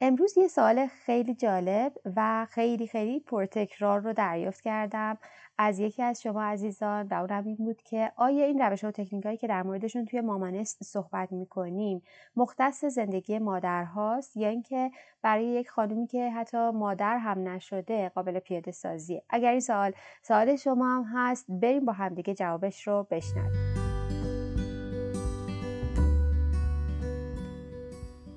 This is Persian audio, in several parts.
امروز یه سوال خیلی جالب و خیلی خیلی پرتکرار رو دریافت کردم از یکی از شما عزیزان و اونم این بود که آیا این روش و تکنیک هایی که در موردشون توی مامانست صحبت می‌کنیم مختص زندگی مادر هاست یا اینکه برای یک خانومی که حتی مادر هم نشده قابل پیاده سازیه؟ اگر این سوال سوال شما هم هست بریم با همدیگه جوابش رو بشنویم.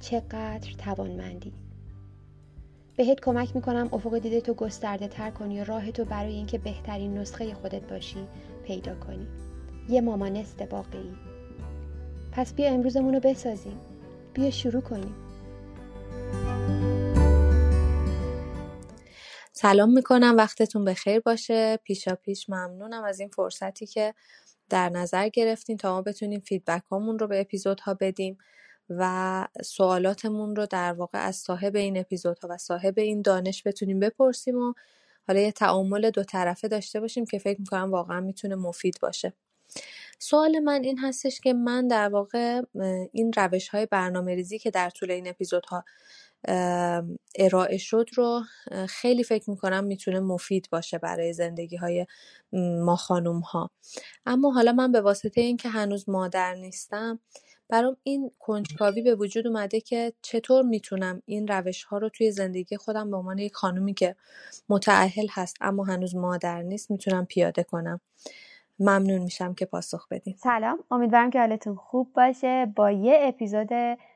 چقدر توانمندی. بهت کمک می‌کنم افق دیده تو گسترده تر کنی و راه تو برای اینکه بهترین نسخه خودت باشی پیدا کنی. یه مامانست واقعی پس بیا امروزمون رو بسازیم. بیا شروع کنیم. سلام می‌کنم. وقتتون بخیر باشه. پیشا پیش ممنونم از این فرصتی که در نظر گرفتین تا ما بتونیم فیدبک هامون رو به اپیزودها بدیم. و سوالاتمون رو در واقع از صاحب این اپیزودها و صاحب این دانش بتونیم بپرسیم و حالا یه تعامل دو طرفه داشته باشیم که فکر می‌کنم واقعا می‌تونه مفید باشه. سوال من این هستش که من در واقع این روش های برنامه ریزی که در طول این اپیزودها ارائه شد رو خیلی فکر می‌کنم می‌تونه مفید باشه برای زندگی های ما خانوم ها اما حالا من به واسطه اینکه هنوز مادر نیستم برام این کنجکاوی به وجود اومده که چطور می‌تونم این روش ها رو توی زندگی خودم به عنوان یک خانومی که متعهل هست اما هنوز مادر نیست می‌تونم پیاده کنم. ممنون میشم که پاسخ بدین. سلام. امیدوارم که حالتون خوب باشه. با یه اپیزود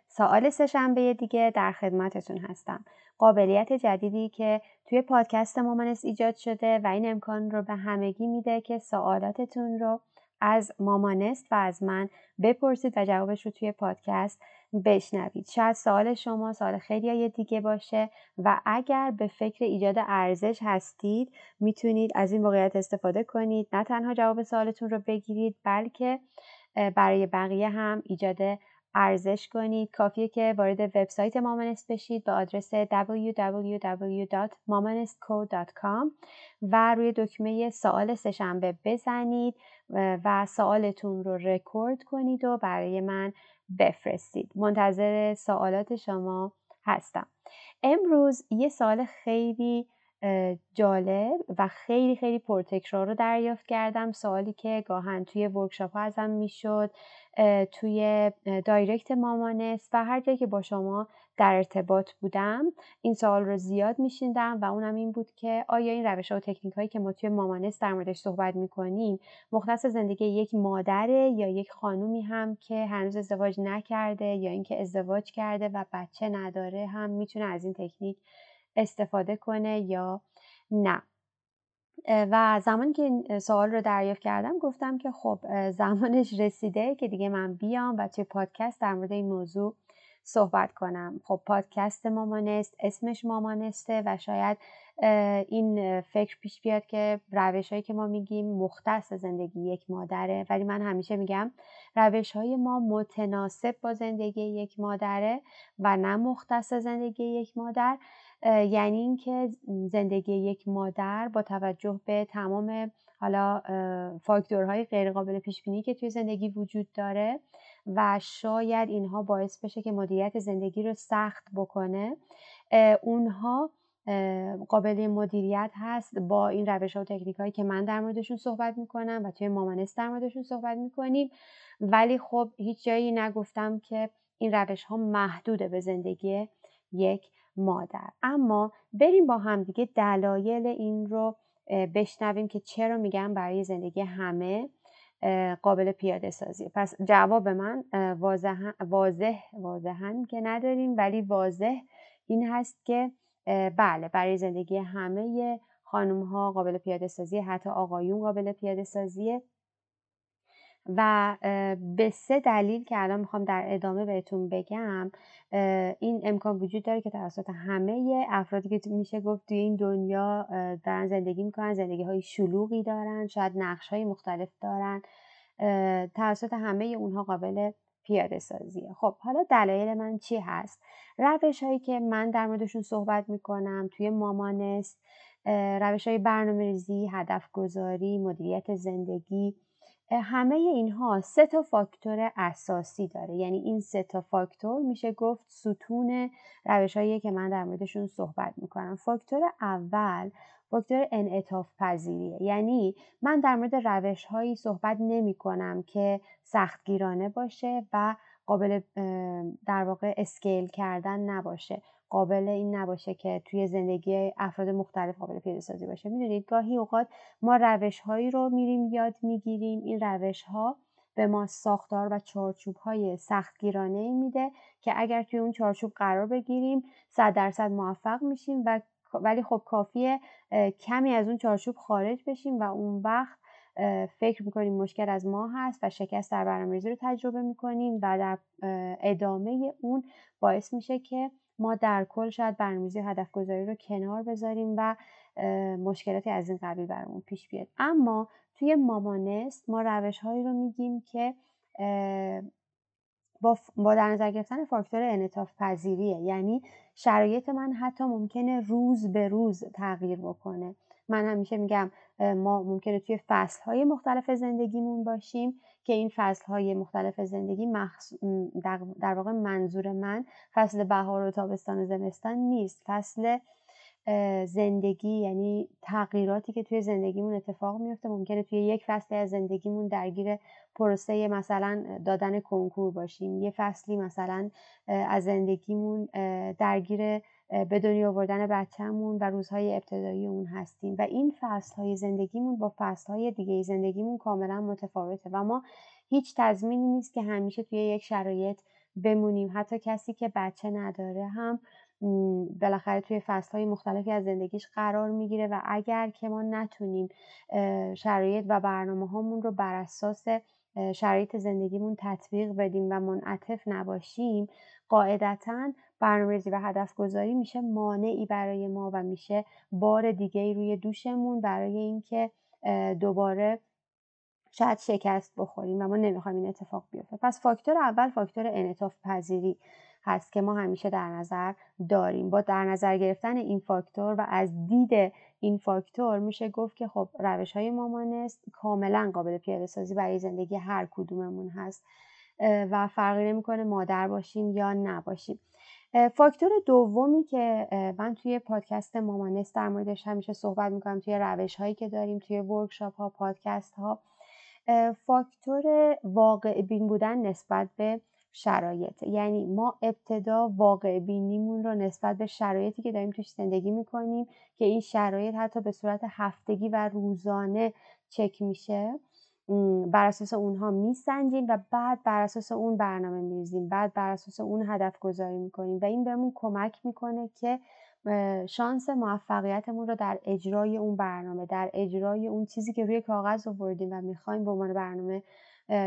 سوال سهشنبه دیگه در خدمتتون هستم. قابلیت جدیدی که توی پادکست مامانس ایجاد شده و این امکان رو به همگی میده که سوالاتتون رو از مامانست و از من بپرسید و جوابش رو توی پادکست بشنوید. شاید سوال شما سوال خیلی دیگه باشه و اگر به فکر ایجاد ارزش هستید می‌تونید از این موقعیت استفاده کنید. نه تنها جواب سوالتون رو بگیرید بلکه برای بقیه هم ایجاد ارزش کنید. کافیه که وارد وبسایت مامانست بشید به آدرس www.mamanestco.com و روی دکمه سوال سهشنبه بزنید و سوالتون رو رکورد کنید و برای من بفرستید. منتظر سوالات شما هستم. امروز یه سوال خیلی جالب و خیلی خیلی پرتکرار رو دریافت کردم. سوالی که گاهن توی workshop ها ازم می‌شد توی دایرکت مامانست و هر جایی که با شما در ارتباط بودم این سوال رو زیاد میشیندم و اونم این بود که آیا این روش ها و تکنیک هایی که ما توی مامانست در موردش صحبت می‌کنیم مختص زندگی یک مادره یا یک خانومی هم که هنوز ازدواج نکرده یا اینکه ازدواج کرده و بچه نداره هم می‌تونه از این تکنیک استفاده کنه یا نه. و زمانی که سوال رو دریافت کردم گفتم که خب زمانش رسیده که دیگه من بیام و توی پادکست در مورد این موضوع صحبت کنم. خب پادکست مامانست اسمش مامانسته و شاید این فکر پیش بیاد که روش هایی که ما میگیم مختص زندگی یک مادره. ولی من همیشه میگم روش های ما متناسب با زندگی یک مادره و نه مختص زندگی یک مادر. یعنی اینکه زندگی یک مادر با توجه به تمام حالا فاکتورهای غیرقابل پیش بینی که توی زندگی وجود داره و شاید اینها باعث بشه که مدیریت زندگی رو سخت بکنه اونها قابل مدیریت هست با این روش ها و تکنیک هایی که من در موردشون صحبت می‌کنم و توی مامانست در موردشون صحبت می‌کنیم. ولی خب هیچ جایی نگفتم که این روش ها محدوده به زندگی یک مادر. اما بریم با همدیگه دلایل این رو بشنویم که چرا میگم برای زندگی همه قابل پیاده سازی پس جواب من واضح واضح واضحن که نداریم ولی واضح این هست که بله برای زندگی همه خانم ها قابل پیاده سازی حتی آقایون قابل پیاده سازیه. و به سه دلیل که الان می‌خوام در ادامه بهتون بگم این امکان وجود داره که توسط همه افرادی که میشه گفت توی این دنیا دارن زندگی می‌کنن زندگی های شلوغی دارن شاید نقش های مختلف دارن توسط همه اونها قابل پیاده سازیه. خب حالا دلایل من چی هست؟ روش هایی که من در موردشون صحبت می‌کنم توی مامانست روش های برنامه ریزی هدف گذاری مدیریت زندگی همه اینها سه تا فاکتور اساسی داره. یعنی این سه تا فاکتور میشه گفت ستون روش که من در موردشون صحبت می‌کنم. فاکتور اول فاکتور انعطاف پذیریه یعنی من در مورد روش هایی صحبت نمی کنم که سختگیرانه باشه و قابل در واقع اسکیل کردن نباشه. قابل این نباشه که توی زندگی افراد مختلف قابل پیاده باشه. می‌دونید گاهی اوقات ما روش هایی رو میریم یاد می‌گیریم. این روش ها به ما ساختار و چارچوب های سختگیرانه ای میده که اگر توی اون چارچوب قرار بگیریم صد درصد موفق میشیم و ولی خب کافیه کمی از اون چارچوب خارج بشیم و اون وقت فکر می‌کنیم مشکل از ما هست و شکست در برنامه‌ریزی رو تجربه می‌کنیم و در ادامه اون باعث میشه که ما در کل شاید برنامه‌ریزی هدف گذاری رو کنار بذاریم و مشکلاتی از این قبیل برامون پیش بیاد. اما توی مامانست ما روش هایی رو میگیم که با, با در نظر گرفتن فاکتور انعطاف پذیریه. یعنی شرایط من حتی ممکنه روز به روز تغییر بکنه. من همیشه میگم ما ممکنه توی فصل های مختلف زندگیمون باشیم که این فصل های مختلف زندگی در واقع منظور من فصل بهار و تابستان و زمستان نیست. فصل زندگی یعنی تغییراتی که توی زندگیمون اتفاق میفته ممکنه توی یک فصلی از زندگیمون درگیر پروسه مثلا دادن کنکور باشیم. یه فصلی مثلا از زندگیمون درگیر به دنیا آوردن بچهمون و روزهای ابتدایی اون هستیم. و این فصل های زندگیمون با فصل های دیگه زندگیمون کاملا متفاوته و ما هیچ تضمینی نیست که همیشه توی یک شرایط بمونیم. حتی کسی که بچه نداره هم بالاخره توی فصل های مختلفی از زندگیش قرار می‌گیره و اگر که ما نتونیم شرایط و برنامه هامون رو بر اساس شرایط زندگیمون تطبیق بدیم و منعطف نباشیم قاعدتا برنامه‌ریزی و هدف گذاری میشه مانعی برای ما و میشه بار دیگه روی دوشمون برای اینکه دوباره شاید شکست بخوریم و ما نمی‌خوایم این اتفاق بیفته. پس فاکتور اول فاکتور انعطاف پذیری. هست که ما همیشه در نظر داریم. با در نظر گرفتن این فاکتور و از دید این فاکتور میشه گفت که خب روش های مامانست کاملا قابل پیاده سازی برای زندگی هر کدوممون هست و فرقی نمی‌کنه مادر باشیم یا نباشیم. فاکتور دومی که من توی پادکست مامانست در موردش همیشه صحبت می‌کنم توی روش هایی که داریم توی ورکشاپ ها پادکست ها فاکتور واقع بین بودن نسبت به شرایط. یعنی ما ابتدا واقع بینیمون رو نسبت به شرایطی که داریم توش زندگی می‌کنیم که این شرایط حتی به صورت هفتگی و روزانه چک میشه بر اساس اونها میسنجیم و بعد بر اساس اون برنامه میریزیم. بعد بر اساس اون هدف گذاری می‌کنیم و این بهمون کمک می‌کنه که شانس موفقیتمون رو در اجرای اون برنامه در اجرای اون چیزی که روی کاغذ آوردیم و می‌خوایم به عنوان برنامه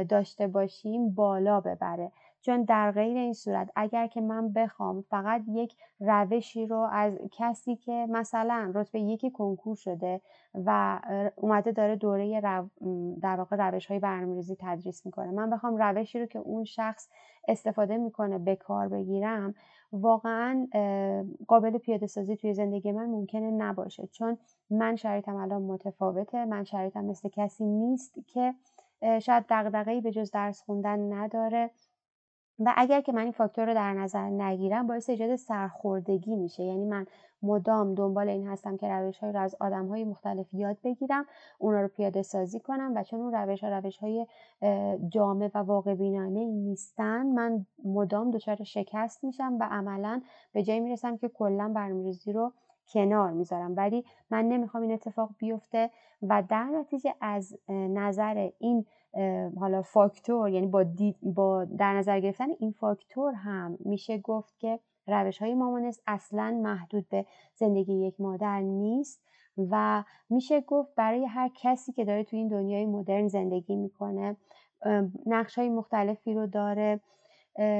داشته باشیم بالا ببره. چون در غیر این صورت اگر که من بخوام فقط یک روشی رو از کسی که مثلا رتبه یکی کنکور شده و اومده داره دوره در واقع روش های برنامه‌ریزی تدریس می‌کنه من بخوام روشی رو که اون شخص استفاده می‌کنه به کار بگیرم واقعا قابل پیاده سازی توی زندگی من ممکنه نباشه. چون من شرایطم الان متفاوته من شرایطم مثل کسی نیست که شاید دغدغه‌ای به جز درس خوندن نداره. و اگر که من این فاکتور رو در نظر نگیرم باعث ایجاد سرخوردگی میشه. یعنی من مدام دنبال این هستم که روش های رو از آدم های مختلف یاد بگیرم اونا رو پیاده سازی کنم و چون اون روش ها روش های جامع و واقع بینانه نیستن من مدام دچار شکست میشم و عملا به جایی می‌رسم که کلا برنامه‌ریزی رو کنار می‌ذارم. ولی من نمی‌خوام این اتفاق بیفته و در نتیجه از نظر این حالا فاکتور یعنی با, با در نظر گرفتن این فاکتور هم میشه گفت که روش های مامانست اصلا محدود به زندگی یک مادر نیست و میشه گفت برای هر کسی که داره توی این دنیای مدرن زندگی می‌کنه نقش های مختلفی رو داره.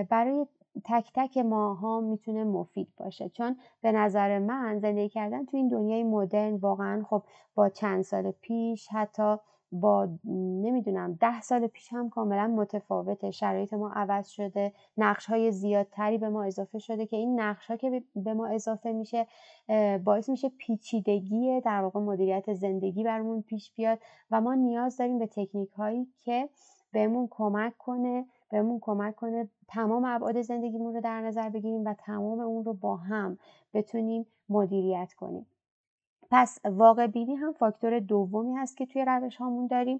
برای تک تک ماها می‌تونه مفید باشه. چون به نظر من زندگی کردن توی این دنیای مدرن واقعا خب با چند سال پیش حتی با نمی‌دونم ده سال پیش هم کاملا متفاوته. شرایط ما عوض شده نقش های زیادتری به ما اضافه شده که این نقش ها که به ما اضافه میشه باعث میشه پیچیدگی در واقع مدیریت زندگی برمون پیش بیاد و ما نیاز داریم به تکنیک هایی که بهمون کمک کنه بهمون کمک کنه تمام ابعاد زندگیمون رو در نظر بگیریم و تمام اون رو با هم بتونیم مدیریت کنیم. پس واقع بینی هم فاکتور دومی هست که توی روش هامون داریم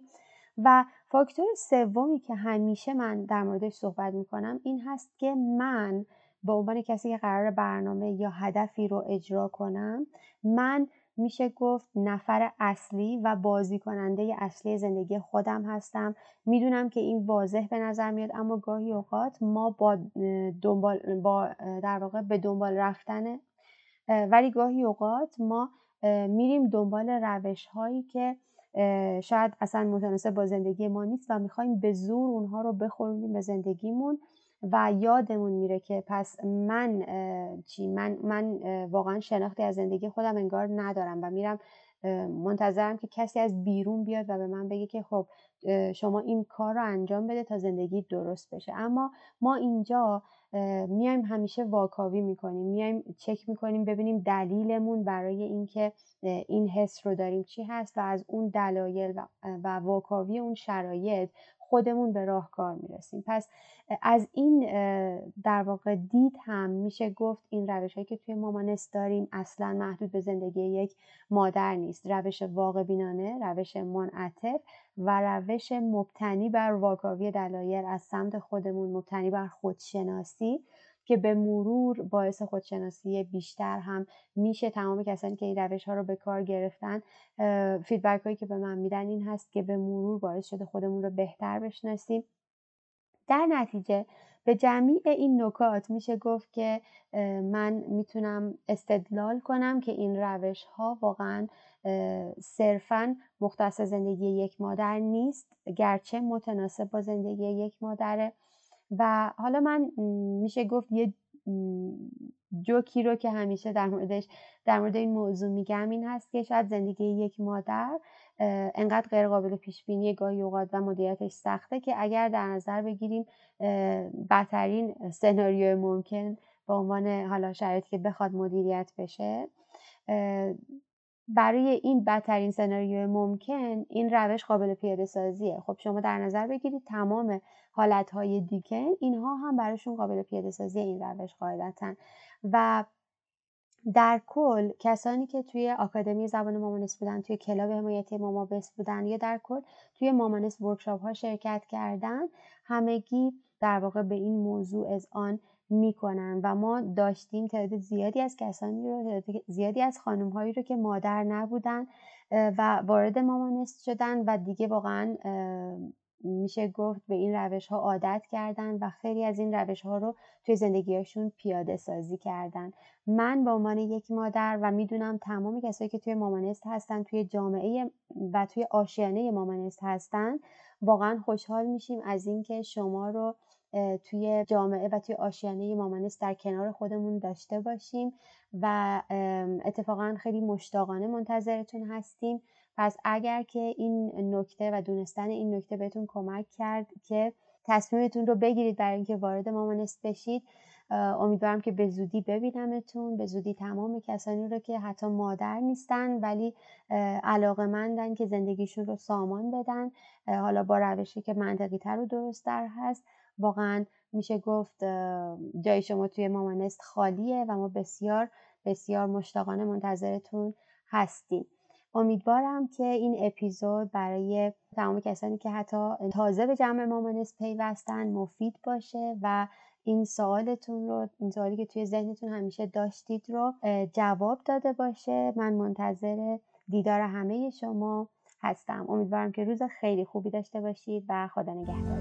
و فاکتور سومی که همیشه من در موردش صحبت می‌کنم این هست که من به عنوان کسی که قرار برنامه یا هدفی رو اجرا کنم من میشه گفت نفر اصلی و بازی کننده اصلی زندگی خودم هستم. می‌دونم که این واضح به نظر میاد اما گاهی اوقات ما با دنبال با در واقع به دنبال رفتن ولی گاهی اوقات ما میریم دنبال روش هایی که شاید اصلا متناسب با زندگی ما نیست و می‌خوایم به زور اونها رو بخوریم به زندگیمون و یادمون میره که پس من چی من من واقعا شناختی از زندگی خودم انگار ندارم و میرم منتظرم که کسی از بیرون بیاد و به من بگه که خب شما این کار رو انجام بده تا زندگی درست بشه. اما ما اینجا میایم همیشه واکاوی می‌کنیم میایم چک می‌کنیم ببینیم دلیلمون برای اینکه این حس رو داریم چی هست و از اون دلایل و واکاوی اون شرایط خودمون به راهکار می‌رسیم. پس از این در واقع دید هم میشه گفت این روش هایی که توی مامانست داریم اصلا محدود به زندگی یک مادر نیست. روش واقع بینانه روش منعطف و روش مبتنی بر واکاوی دلایل از سمت خودمون مبتنی بر خودشناسی. که به مرور باعث خودشناسی بیشتر هم میشه. تمام کسانی که این روش ها رو به کار گرفتن فیدبک هایی که به من میدن این هست که به مرور باعث شده خودمون رو بهتر بشناسیم. در نتیجه به جمعی این نکات میشه گفت که من می‌تونم استدلال کنم که این روش ها واقعا صرفا مختص زندگی یک مادر نیست گرچه متناسب با زندگی یک مادره. و حالا من میشه گفت یه جوکی رو که همیشه در موردش در مورد این موضوع میگم این هست که شاید زندگی یک مادر انقدر غیر قابل پیش بینی گاهی اوقات و مدیریتش سخته که اگر در نظر بگیریم بدترین سناریو ممکن به عنوان حالا شرایطی که بخواد مدیریت بشه. برای این بدترین سناریو ممکن این روش قابل پیاده سازیه. خب شما در نظر بگیرید تمام حالتهای دیگه اینها هم براشون قابل پیاده سازی این روش قاعدتا. و در کل کسانی که توی آکادمی زبان مامانس بودن توی کلاب حمایتی مامابس بودن یا در کل توی مامانس ورکشاپ ها شرکت کردن همگی در واقع به این موضوع از آن می‌کنن و ما داشتیم تعداد زیادی از کسانی رو زیادی از خانم هایی رو که مادر نبودن و وارد مامانست شدن و دیگه واقعا میشه گفت به این روش ها عادت کردن و خیلی از این روش ها رو توی زندگیشون پیاده سازی کردن. من به عنوان یک مادر و می‌دونم تمام کسایی که توی مامانست هستن توی جامعه و توی آشیانه مامانست هستن واقعا خوشحال میشیم از اینکه شما رو توی جامعه و توی آشیانه مامانست در کنار خودمون داشته باشیم و اتفاقا خیلی مشتاقانه منتظرتون هستیم. پس اگر که این نکته و دونستن این نکته بهتون کمک کرد که تصمیمتون رو بگیرید برای اینکه وارد مامانست بشید امیدوارم که به زودی ببینمتون به زودی تمام کسانی رو که حتی مادر نیستن ولی علاقه مندن که زندگیشون رو سامان بدن. حالا با روشی که منطقی تر و درست در هست. واقعا میشه گفت جای شما توی مامانست خالیه و ما بسیار بسیار مشتاقانه منتظرتون هستیم. امیدوارم که این اپیزود برای تمام کسانی که حتی تازه به جمع مامانس پیوستن مفید باشه و این سوالتون رو این سوالی که توی ذهنتون همیشه داشتید رو جواب داده باشه. من منتظر دیدار همه شما هستم. امیدوارم که روز خیلی خوبی داشته باشید و خدا نگهدار.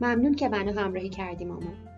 ممنون که منو همراهی کردی مامان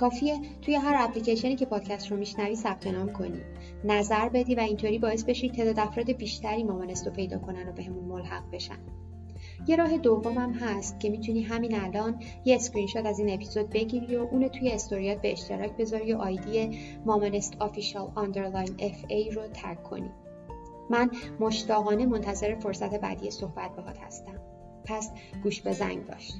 کافیه توی هر اپلیکیشنی که پادکست رو میشنوی ثبت نام کنی. نظر بدی و اینطوری باعث بشی تعداد افراد بیشتری مامانست رو پیدا کنن و بهمون ملحق بشن. یه راه دومم هست که می‌تونی همین الان یه اسکرین شات از این اپیزود بگیری و اونو توی استوریات به اشتراک بذاری و ID مامانست official underline FA رو تگ کنی. من مشتاقانه منتظر فرصت بعدی صحبت باهات هستم. پس گوش به زنگ باش.